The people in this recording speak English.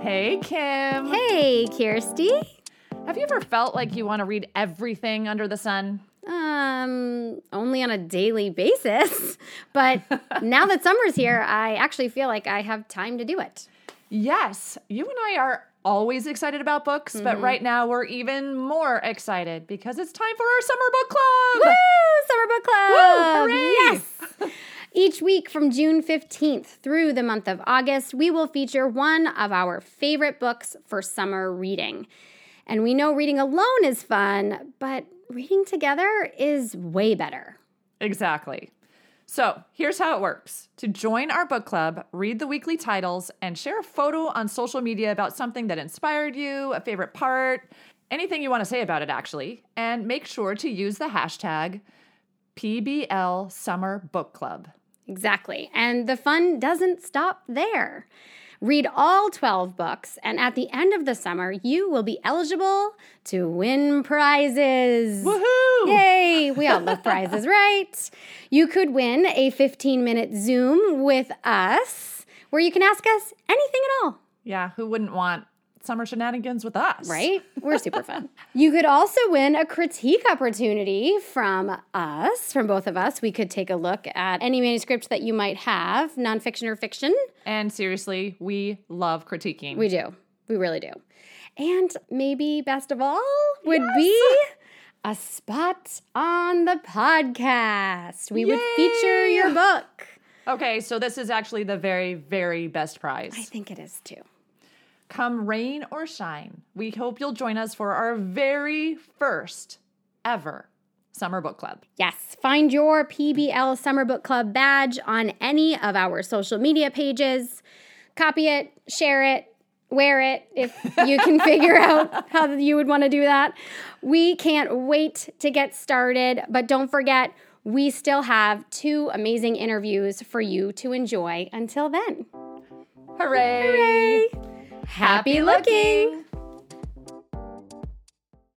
Hey, Kim. Hey, Kirsty. Have you ever felt like you want to read everything under the sun? Um, only on a daily basis. But now that summer's here, I actually feel like I have time to do it. Yes, you and I are always excited about books, Mm-hmm. but right now we're even more excited because it's time for our summer book club. Woo! Summer book club! Woo, hooray! Each week from June 15th through the month of August, we will feature one of our favorite books for summer reading. And we know reading alone is fun, but reading together is way better. Exactly. So here's how it works to join our book club, read the weekly titles, and share a photo on social media about something that inspired you, a favorite part, anything you want to say about it, actually. And make sure to use the hashtag PBL Summer Book Club. Exactly. And the fun doesn't stop there. Read all 12 books, and at the end of the summer, you will be eligible to win prizes. Woohoo! Yay! We all love prizes, right? You could win a 15 minute Zoom with us where you can ask us anything at all. Yeah, who wouldn't want summer shenanigans with us? Right? We're super fun. You could also win a critique opportunity from us, from both of us. We could take a look at any manuscript that you might have, nonfiction or fiction. And seriously, we love critiquing. We do. We really do. And maybe best of all would Yes. be a spot on the podcast. We would feature your book. okay, so this is actually the very, very best prize. I think it is too. Come rain or shine, we hope you'll join us for our very first ever summer book club. Yes, find your PBL Summer Book Club badge on any of our social media pages. Copy it, share it, wear it if you can figure out how you would want to do that. We can't wait to get started, but don't forget, we still have two amazing interviews for you to enjoy until then. Hooray! Happy looking!